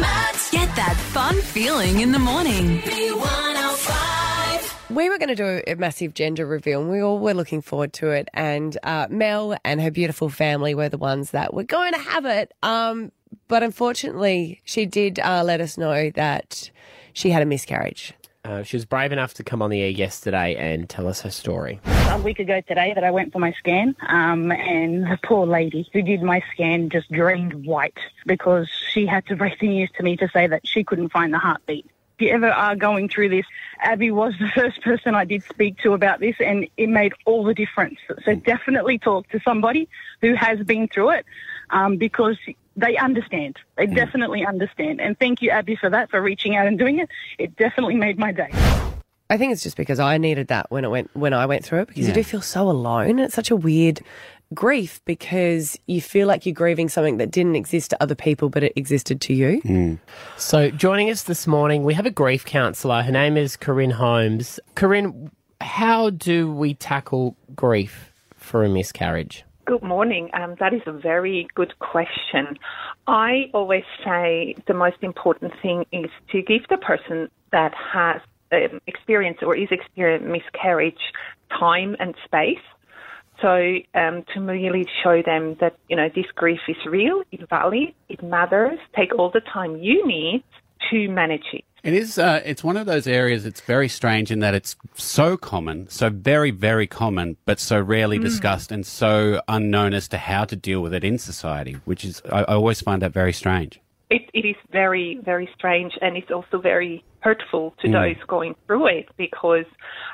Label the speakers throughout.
Speaker 1: Matt. Get that fun feeling in the morning.
Speaker 2: We were going to do a massive gender reveal, and we all were looking forward to it. And uh, Mel and her beautiful family were the ones that were going to have it. Um, but unfortunately, she did uh, let us know that she had a miscarriage.
Speaker 3: Uh, she was brave enough to come on the air yesterday and tell us her story.
Speaker 4: a week ago today that I went for my scan, um, and the poor lady who did my scan just drained white because she had to break the news to me to say that she couldn't find the heartbeat. If you ever are going through this, Abby was the first person I did speak to about this, and it made all the difference. So definitely talk to somebody who has been through it um, because they understand. They hmm. definitely understand. And thank you, Abby, for that, for reaching out and doing it. It definitely made my day.
Speaker 2: I think it's just because I needed that when it went when I went through it because you do feel so alone. It's such a weird grief because you feel like you're grieving something that didn't exist to other people but it existed to you. Hmm.
Speaker 3: So, joining us this morning, we have a grief counsellor. Her name is Karin Holmes. Karin, how do we tackle grief for a miscarriage?
Speaker 5: Good morning. Um, that is a very good question. I always say the most important thing is to give the person that has um, experienced or is experiencing miscarriage time and space. So um, to really show them that you know this grief is real, it's valid, it matters. Take all the time you need to manage it.
Speaker 6: It is. Uh, it's one of those areas. It's very strange in that it's so common, so very, very common, but so rarely discussed and so unknown as to how to deal with it in society. Which is, I, I always find that very strange.
Speaker 5: it, it is very, very strange and it's also very hurtful to those going through it because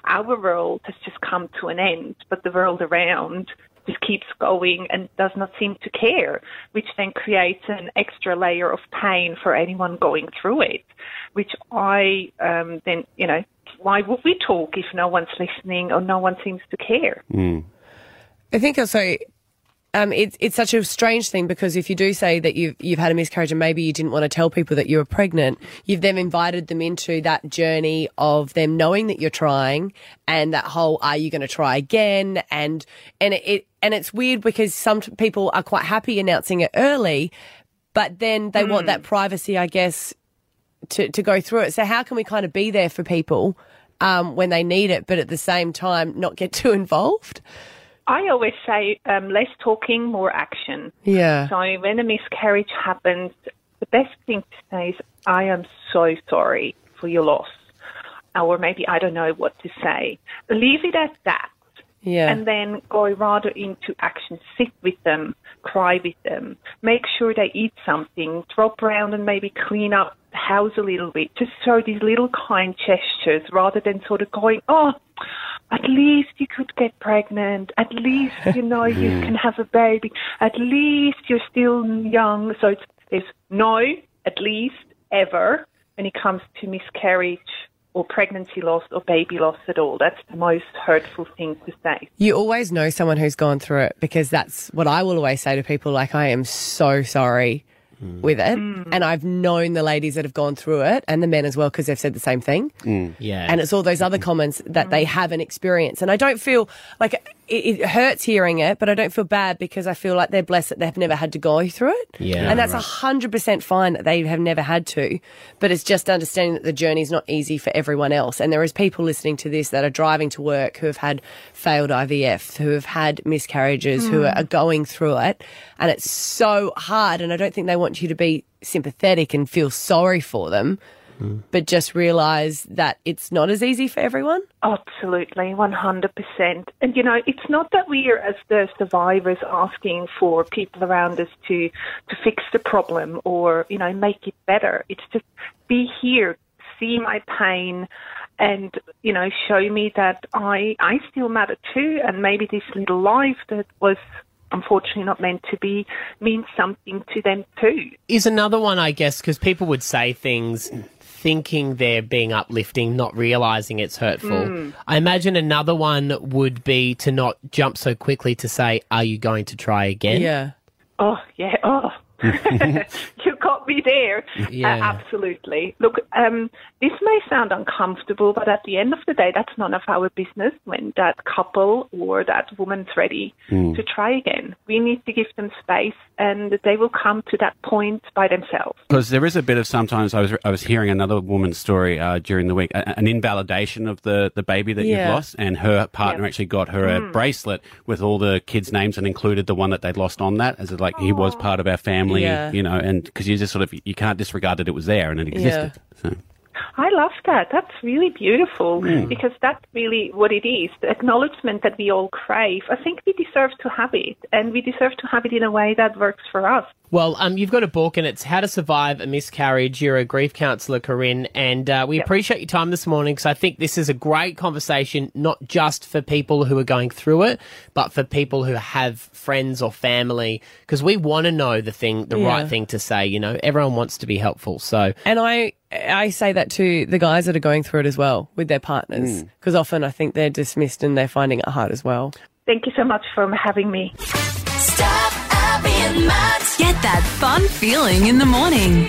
Speaker 5: our world has just come to an end, but the world around just keeps going and does not seem to care, which then creates an extra layer of pain for anyone going through it, which I um, then, you know, why would we talk if no one's listening or no one seems to care?
Speaker 2: I think also um, it's it's such a strange thing because if you do say that you've you've had a miscarriage and maybe you didn't want to tell people that you were pregnant, you've then invited them into that journey of them knowing that you're trying and that whole are you going to try again and and it, and it's weird because some people are quite happy announcing it early, but then they want that privacy, I guess, to to go through it. So how can we kind of be there for people? Um, when they need it, but at the same time, not get too involved.
Speaker 5: I always say um, less talking, more action.
Speaker 2: Yeah.
Speaker 5: So when a miscarriage happens, the best thing to say is, I am so sorry for your loss. Or maybe I don't know what to say. Leave it at that.
Speaker 2: Yeah.
Speaker 5: And then go rather into action. Sit with them, cry with them, make sure they eat something, drop around and maybe clean up the house a little bit. Just show these little kind gestures rather than sort of going, oh, at least you could get pregnant. At least, you know, you can have a baby. At least you're still young. So it's, there's no, at least, ever when it comes to miscarriage or pregnancy loss or baby loss at all. That's the most hurtful thing to say.
Speaker 2: You always know someone who's gone through it because that's what I will always say to people like, I am so sorry Mm. with it. Mm. And I've known the ladies that have gone through it and the men as well because they've said the same thing. Mm.
Speaker 3: Yeah.
Speaker 2: And it's all those other comments that they haven't experienced. And I don't feel like it, it hurts hearing it, but I don't feel bad because I feel like they're blessed that they've never had to go through it.
Speaker 3: Yeah,
Speaker 2: And that's a hundred percent fine that they have never had to. But it's just understanding that the journey is not easy for everyone else. And there is people listening to this that are driving to work who have had failed IVF, who have had miscarriages, who hmm. are going through it. And it's so hard. And I don't think they want you to be sympathetic and feel sorry for them. Mm. But just realize that it's not as easy for everyone.
Speaker 5: Absolutely, 100%. And, you know, it's not that we are, as the survivors, asking for people around us to, to fix the problem or, you know, make it better. It's just be here, see my pain, and, you know, show me that I, I still matter too. And maybe this little life that was unfortunately not meant to be means something to them too.
Speaker 3: is another one, I guess, because people would say things thinking they're being uplifting, not realizing it's hurtful. I imagine another one would be to not jump so quickly to say, Are you going to try again?
Speaker 2: Yeah.
Speaker 5: Oh, yeah. Oh. you got me there.
Speaker 3: Yeah.
Speaker 5: Uh, absolutely. Look, um, This may sound uncomfortable, but at the end of the day, that's none of our business when that couple or that woman's ready to try again. We need to give them space and they will come to that point by themselves.
Speaker 6: Because there is a bit of sometimes I was I was hearing another woman's story uh, during the week, a, an invalidation of the, the baby that
Speaker 2: Yeah.
Speaker 6: you've lost, and her partner
Speaker 5: Yeah.
Speaker 6: actually got her a bracelet with all the kids' names and included the one that they'd lost on that as a, like he was part of our family,
Speaker 2: Yeah.
Speaker 6: you know, and because you just sort of you can't disregard that it was there and it existed. So.
Speaker 5: I love that. That's really beautiful hmm. because that's really what it is the acknowledgement that we all crave. I think we deserve to have it, and we deserve to have it in a way that works for us.
Speaker 3: Well, um, you've got a book and it's How to Survive a Miscarriage. You're a grief counsellor, Karin, and uh, we appreciate your time this morning because I think this is a great conversation, not just for people who are going through it, but for people who have friends or family because we want to know the thing, the
Speaker 2: Yeah.
Speaker 3: right thing to say. You know, everyone wants to be helpful. So,
Speaker 2: And I I say that to the guys that are going through it as well with their partners because often I think they're dismissed and they're finding it hard as well.
Speaker 5: Thank you so much for having me.
Speaker 1: Stop Abby and Matt. Get that fun feeling in the morning.